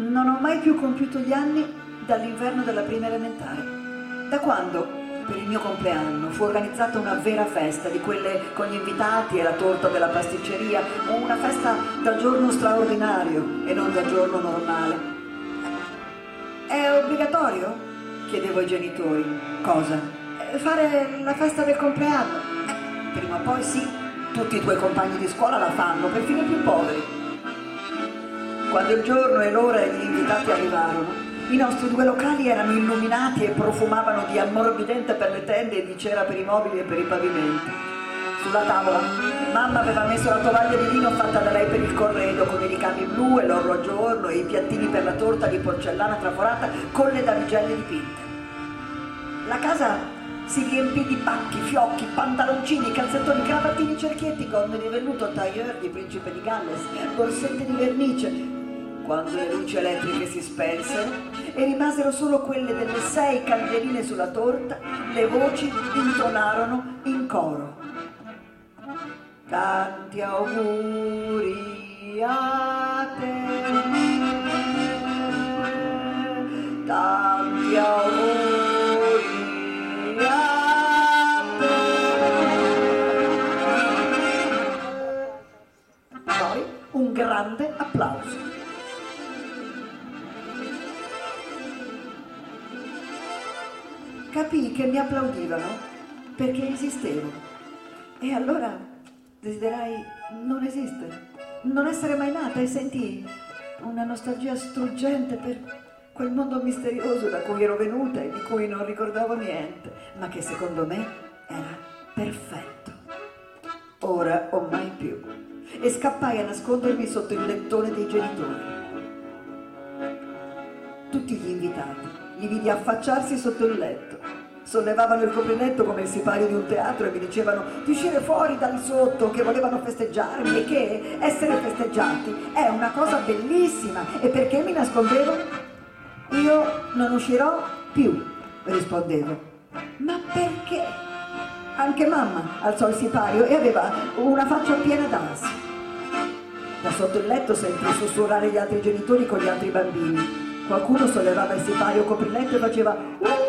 ho mai più compiuto gli anni dall'inverno della prima elementare. Da quando, per il mio compleanno, fu organizzata una vera festa di quelle con gli invitati e la torta della pasticceria, una festa da giorno straordinario e non da giorno normale. È obbligatorio? chiedevo ai genitori. Cosa? Fare la festa del compleanno? Prima o poi sì, tutti i tuoi compagni di scuola la fanno, perfino i più poveri. Quando il giorno e l'ora e gli invitati arrivarono, i nostri due locali erano illuminati e profumavano di ammorbidente per le tende e di cera per i mobili e per i pavimenti. Sulla tavola, mamma aveva messo la tovaglia di vino fatta da lei per il corredo con i ricami blu e l'orlo a giorno e i piattini per la torta di porcellana traforata con le damigelle dipinte. La casa si riempì di pacchi, fiocchi, pantaloncini, calzettoni, cravattini, cerchietti, gonne di velluto, tailleur di principe di Galles, borsette di vernice. Quando le luci elettriche si spensero e rimasero solo quelle delle sei candeline sulla torta, le voci intonarono in coro. Tanti auguri a te, tanti auguri a te. Poi un grande applauso. Capii che mi applaudivano perché esistevo. E allora desiderai non esistere, non essere mai nata e sentii una nostalgia struggente per quel mondo misterioso da cui ero venuta e di cui non ricordavo niente, ma che secondo me era perfetto. Ora o mai più. E scappai a nascondermi sotto il lettone dei genitori. Tutti gli invitati li vidi affacciarsi sotto il letto. Sollevavano il copriletto come il sipario di un teatro e mi dicevano di uscire fuori dal sotto, che volevano festeggiarmi e che essere festeggiati è una cosa bellissima. E perché mi nascondevo? Io non uscirò più, rispondevo. Ma perché? Anche mamma alzò il sipario e aveva una faccia piena d'ansia. Da sotto il letto sentii sussurrare gli altri genitori con gli altri bambini. Qualcuno sollevava il sipario copriletto e faceva uh,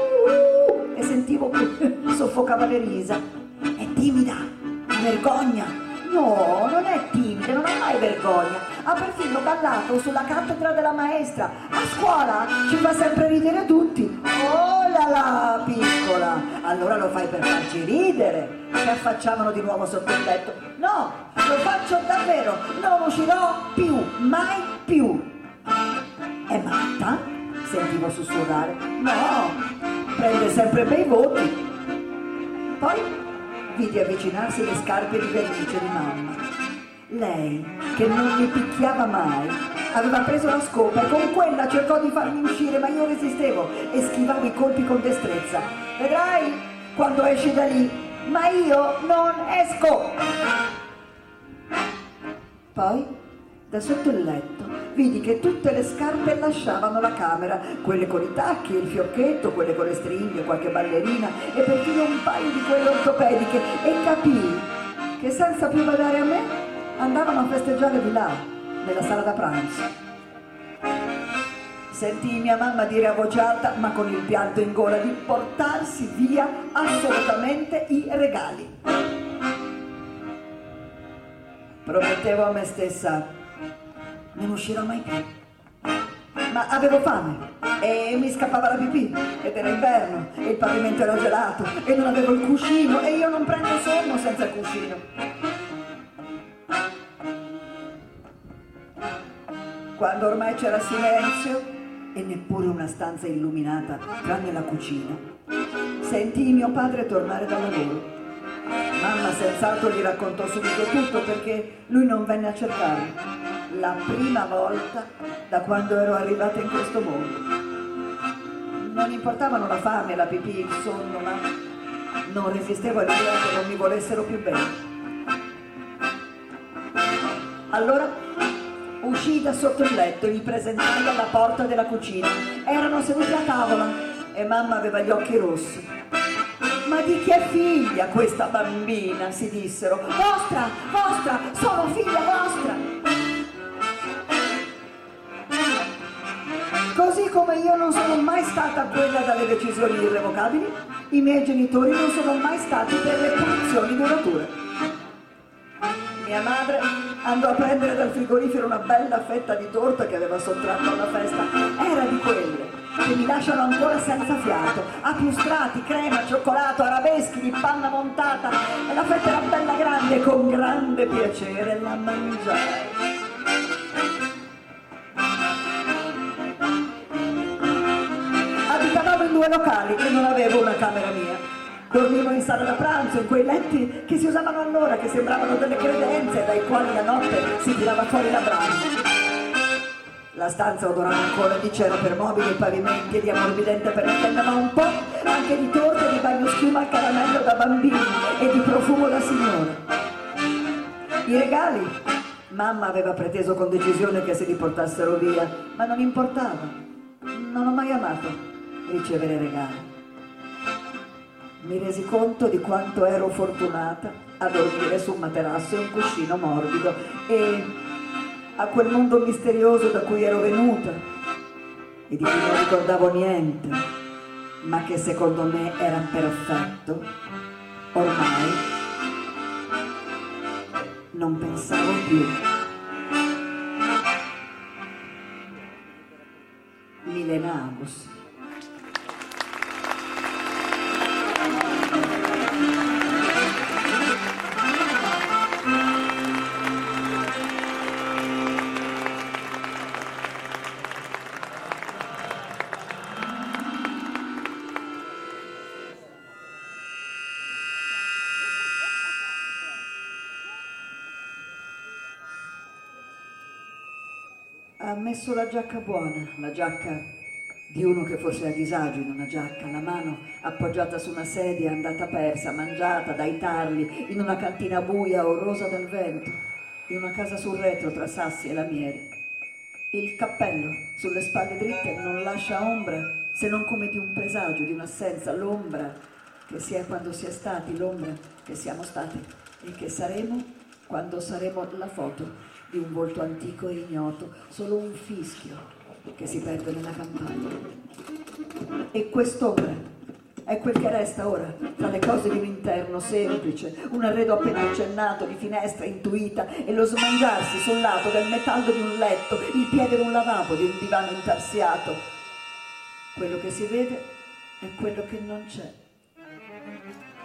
sentivo che soffocava le risa. È timida, ha vergogna. No, non è timida, non ha mai vergogna. Ha perfino ballato sulla cattedra della maestra. A scuola ci fa sempre ridere tutti. Oh là là, piccola. Allora lo fai per farci ridere. Si affacciavano di nuovo sotto il letto. No, lo faccio davvero. Non uscirò più, mai più. È matta? Sentivo sussurrare. No, prende sempre bei voti. Poi vidi avvicinarsi le scarpe di vernice di mamma. Lei, che non mi picchiava mai, aveva preso la scopa e con quella cercò di farmi uscire, ma io resistevo e schivavo i colpi con destrezza. Vedrai quando esci da lì, ma io non esco. Poi, da sotto il letto, vidi che tutte le scarpe lasciavano la camera, quelle con i tacchi, il fiocchetto, quelle con le stringhe, qualche ballerina e perfino un paio di quelle ortopediche e capii che senza più badare a me andavano a festeggiare di là, nella sala da pranzo. Sentii mia mamma dire a voce alta, ma con il pianto in gola, di portarsi via assolutamente i regali. Promettevo a me stessa, non uscirò mai più. Ma avevo fame e mi scappava la pipì ed era inverno e il pavimento era gelato e non avevo il cuscino e io non prendo sonno senza il cuscino. Quando ormai c'era silenzio e neppure una stanza illuminata tranne la cucina, sentii mio padre tornare dal lavoro. Mamma senz'altro gli raccontò subito tutto perché lui non venne a cercarmi. La prima volta da quando ero arrivata in questo mondo. Non importavano la fame, la pipì, il sonno, ma non resistevo all'idea che non mi volessero più bene. Allora uscii da sotto il letto e mi presentai alla porta della cucina. Erano seduti a tavola e mamma aveva gli occhi rossi. Ma di chi è figlia questa bambina? si dissero. Vostra, vostra, sono figlia vostra. Così come io non sono mai stata quella dalle decisioni irrevocabili, i miei genitori non sono mai stati per le punizioni durature. Mia madre andò a prendere dal frigorifero una bella fetta di torta che aveva sottratto alla festa. Era di quelle che mi lasciano ancora senza fiato, a più strati, crema, cioccolato, arabeschi di panna montata. E la fetta era bella grande e con grande piacere la mangiai. Due locali e non avevo una camera mia. Dormivo in sala da pranzo, in quei letti che si usavano allora, che sembravano delle credenze, dai quali la notte si tirava fuori la braccia. La stanza odorava ancora di cera per mobili pavimenti e di ammorbidente per la tenda, ma un po' anche di torte di bagno schiuma al caramello da bambini e di profumo da signore. I regali? Mamma aveva preteso con decisione che se li portassero via, ma non importava. Non ho mai amato ricevere regali. Mi resi conto di quanto ero fortunata a dormire su un materasso e un cuscino morbido e a quel mondo misterioso da cui ero venuta e di cui non ricordavo niente, ma che secondo me era perfetto, ormai non pensavo più. Milena. Ha messo la giacca buona, la giacca di uno che fosse a disagio in una giacca, la mano appoggiata su una sedia, andata persa, mangiata dai tarli, in una cantina buia o rosa dal vento, in una casa sul retro tra sassi e lamiere. Il cappello sulle spalle dritte non lascia ombra se non come di un presagio, di un'assenza, l'ombra che si è quando si è stati, l'ombra che siamo stati e che saremo quando saremo la foto di un volto antico e ignoto, solo un fischio che si perde nella campagna. E quest'ombra è quel che resta ora tra le cose di un interno semplice, un arredo appena accennato di finestra intuita e lo smangiarsi sul lato del metallo di un letto, il piede di un lavabo, di un divano intarsiato. Quello che si vede è quello che non c'è.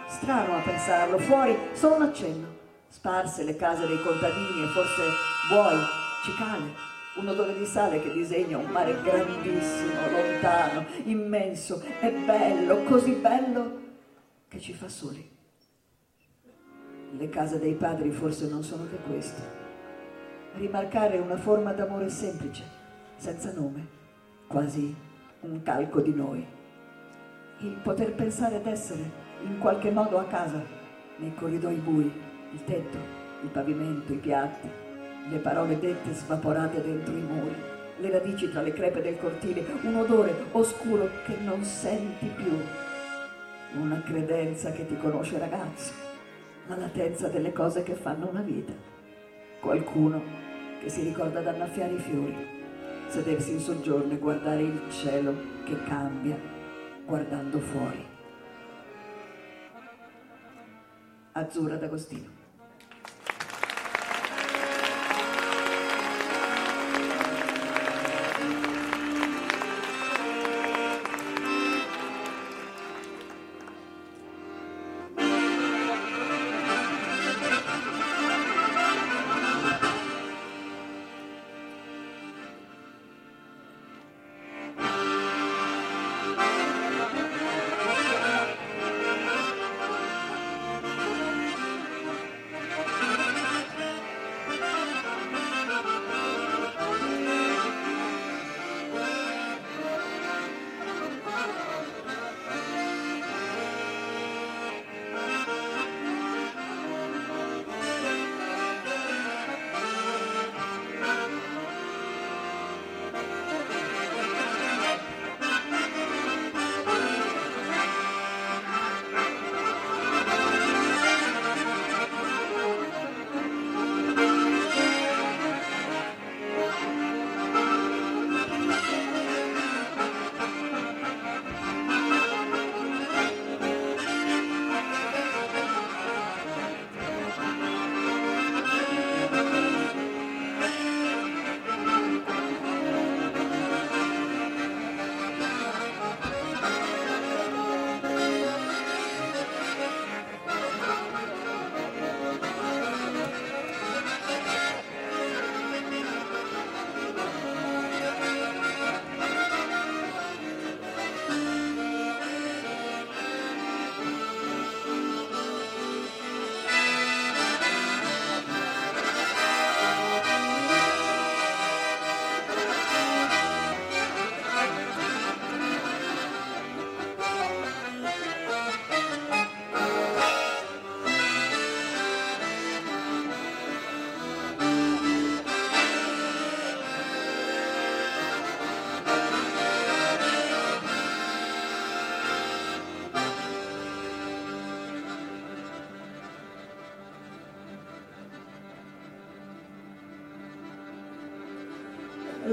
Strano a pensarlo, fuori solo un accenno sparse le case dei contadini e forse buoi, cicale, un odore di sale che disegna un mare grandissimo, lontano, immenso e bello, così bello che ci fa soli. Le case dei padri forse non sono che questo. Rimarcare una forma d'amore semplice, senza nome, quasi un calco di noi. Il poter pensare d'essere in qualche modo a casa nei corridoi bui il tetto, il pavimento, i piatti, le parole dette svaporate dentro i muri, le radici tra le crepe del cortile, un odore oscuro che non senti più, una credenza che ti conosce ragazzo, la latenza delle cose che fanno una vita, qualcuno che si ricorda d'annaffiare i fiori, sedersi in soggiorno e guardare il cielo che cambia guardando fuori. Azzurra d'Agostino.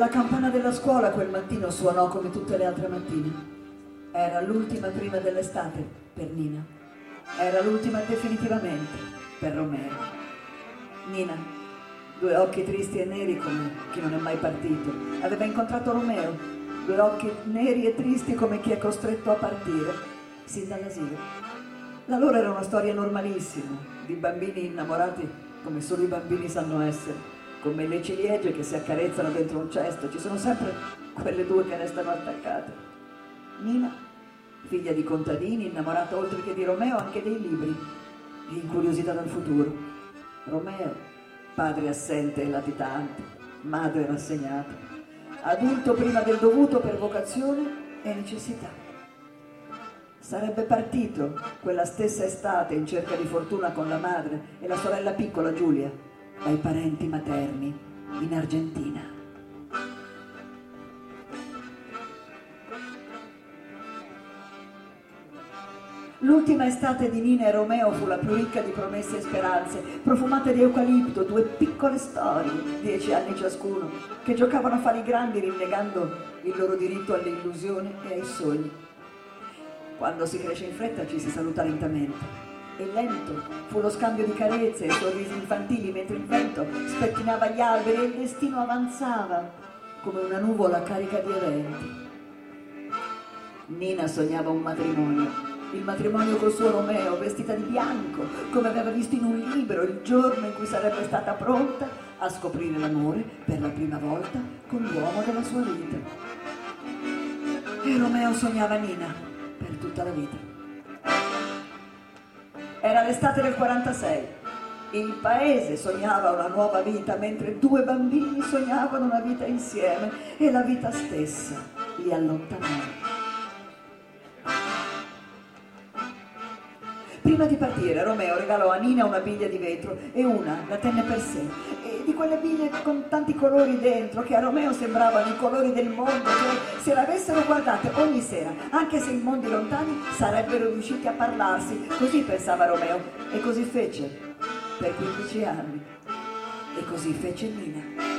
La campana della scuola quel mattino suonò come tutte le altre mattine. Era l'ultima prima dell'estate per Nina. Era l'ultima definitivamente per Romeo. Nina, due occhi tristi e neri come chi non è mai partito, aveva incontrato Romeo, due occhi neri e tristi come chi è costretto a partire, sin dall'asilo. La loro era una storia normalissima, di bambini innamorati come solo i bambini sanno essere come le ciliegie che si accarezzano dentro un cesto, ci sono sempre quelle due che restano attaccate. Nina, figlia di contadini, innamorata oltre che di Romeo anche dei libri e incuriosita dal futuro. Romeo, padre assente e latitante, madre rassegnata, adulto prima del dovuto per vocazione e necessità. Sarebbe partito quella stessa estate in cerca di fortuna con la madre e la sorella piccola Giulia, dai parenti materni in Argentina. L'ultima estate di Nina e Romeo fu la più ricca di promesse e speranze, profumate di eucalipto, due piccole storie, dieci anni ciascuno, che giocavano a fare i grandi rinnegando il loro diritto all'illusione e ai sogni. Quando si cresce in fretta ci si saluta lentamente e lento fu lo scambio di carezze e sorrisi infantili mentre il vento spettinava gli alberi e il destino avanzava come una nuvola carica di eventi. Nina sognava un matrimonio, il matrimonio col suo Romeo, vestita di bianco, come aveva visto in un libro il giorno in cui sarebbe stata pronta a scoprire l'amore per la prima volta con l'uomo della sua vita. E Romeo sognava Nina per tutta la vita. Era l'estate del 46. Il paese sognava una nuova vita mentre due bambini sognavano una vita insieme e la vita stessa li allontanava. Prima di partire Romeo regalò a Nina una biglia di vetro e una la tenne per sé di quelle biglie con tanti colori dentro che a Romeo sembravano i colori del mondo, che se l'avessero guardate ogni sera, anche se in mondi lontani, sarebbero riusciti a parlarsi. Così pensava Romeo e così fece per 15 anni. E così fece Nina.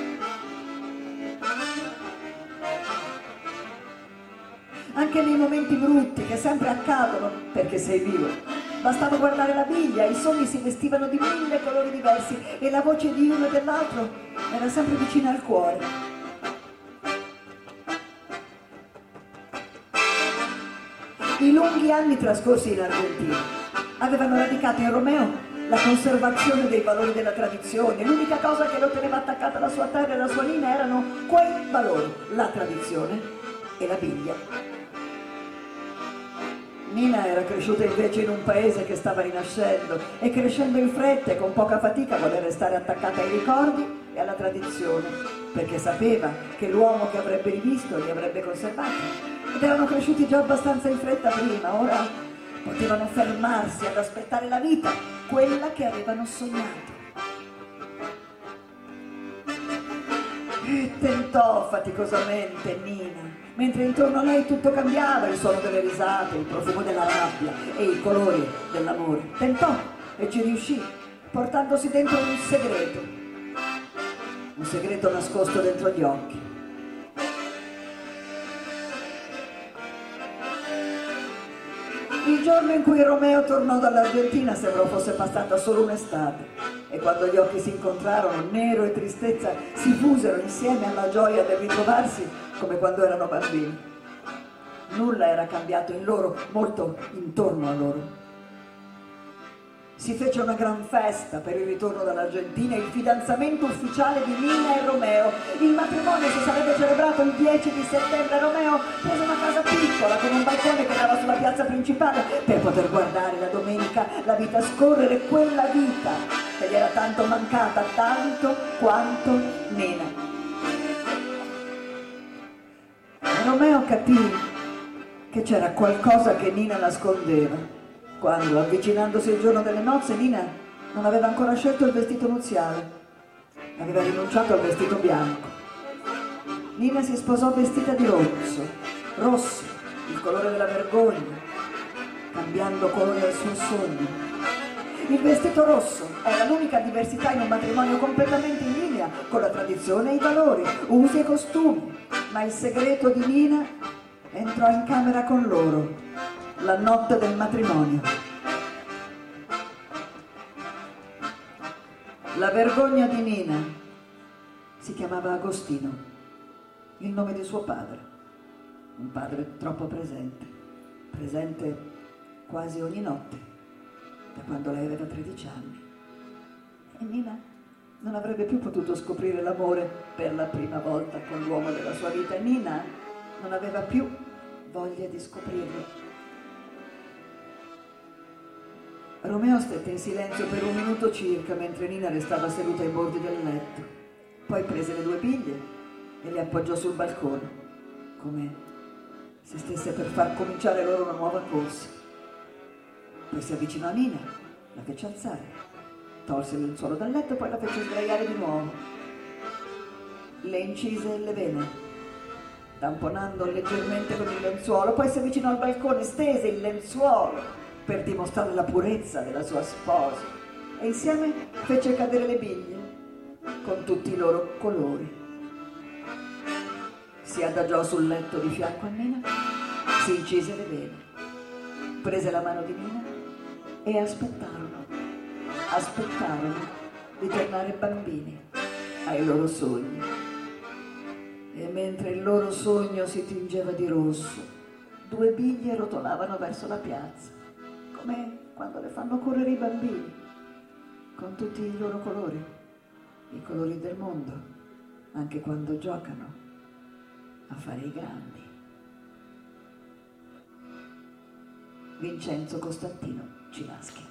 Anche nei momenti brutti che sempre accadono perché sei vivo Bastava guardare la biglia, i sogni si vestivano di mille colori diversi e la voce di uno e dell'altro era sempre vicina al cuore. I lunghi anni trascorsi in Argentina avevano radicato in Romeo la conservazione dei valori della tradizione. L'unica cosa che lo teneva attaccata alla sua terra e alla sua linea erano quei valori, la tradizione e la biglia. Nina era cresciuta invece in un paese che stava rinascendo e crescendo in fretta e con poca fatica vuole restare attaccata ai ricordi e alla tradizione, perché sapeva che l'uomo che avrebbe rivisto li avrebbe conservati. Ed erano cresciuti già abbastanza in fretta prima, ora potevano fermarsi ad aspettare la vita, quella che avevano sognato. E tentò faticosamente Nina mentre intorno a lei tutto cambiava, il suono delle risate, il profumo della rabbia e i colori dell'amore. Tentò e ci riuscì, portandosi dentro un segreto, un segreto nascosto dentro gli occhi. Il giorno in cui Romeo tornò dall'Argentina sembrò fosse passata solo un'estate e quando gli occhi si incontrarono, nero e tristezza si fusero insieme alla gioia del ritrovarsi come quando erano bambini. Nulla era cambiato in loro, molto intorno a loro. Si fece una gran festa per il ritorno dall'Argentina, il fidanzamento ufficiale di Nina e Romeo. Il matrimonio si sarebbe celebrato il 10 di settembre. Romeo prese una casa piccola con un balcone che dava sulla piazza principale per poter guardare la domenica la vita scorrere, quella vita che gli era tanto mancata, tanto quanto Nina. Romeo capì che c'era qualcosa che Nina nascondeva quando, avvicinandosi il giorno delle nozze, Nina non aveva ancora scelto il vestito nuziale, aveva rinunciato al vestito bianco. Nina si sposò vestita di rosso, rosso, il colore della vergogna, cambiando colore al suo sogno. Il vestito rosso era l'unica diversità in un matrimonio completamente in linea con la tradizione e i valori, usi e costumi. Ma il segreto di Nina entrò in camera con loro la notte del matrimonio. La vergogna di Nina si chiamava Agostino, il nome di suo padre, un padre troppo presente, presente quasi ogni notte, da quando lei aveva 13 anni. E Nina non avrebbe più potuto scoprire l'amore per la prima volta con l'uomo della sua vita. Nina non aveva più voglia di scoprirlo. Romeo stette in silenzio per un minuto circa mentre Nina restava seduta ai bordi del letto. Poi prese le due biglie e le appoggiò sul balcone, come se stesse per far cominciare loro una nuova corsa. Poi si avvicinò a Nina, la fece alzare, tolse il lenzuolo dal letto e poi la fece sdraiare di nuovo. Le incise le vene, tamponando leggermente con il lenzuolo, poi si avvicinò al balcone, stese il lenzuolo per dimostrare la purezza della sua sposa e insieme fece cadere le biglie con tutti i loro colori. Si adagiò sul letto di fianco a Nina, si incise le vene, prese la mano di Nina e aspettarono, aspettarono di tornare bambini ai loro sogni. E mentre il loro sogno si tingeva di rosso, due biglie rotolavano verso la piazza come quando le fanno correre i bambini, con tutti i loro colori, i colori del mondo, anche quando giocano a fare i grandi. Vincenzo Costantino Cilaschi.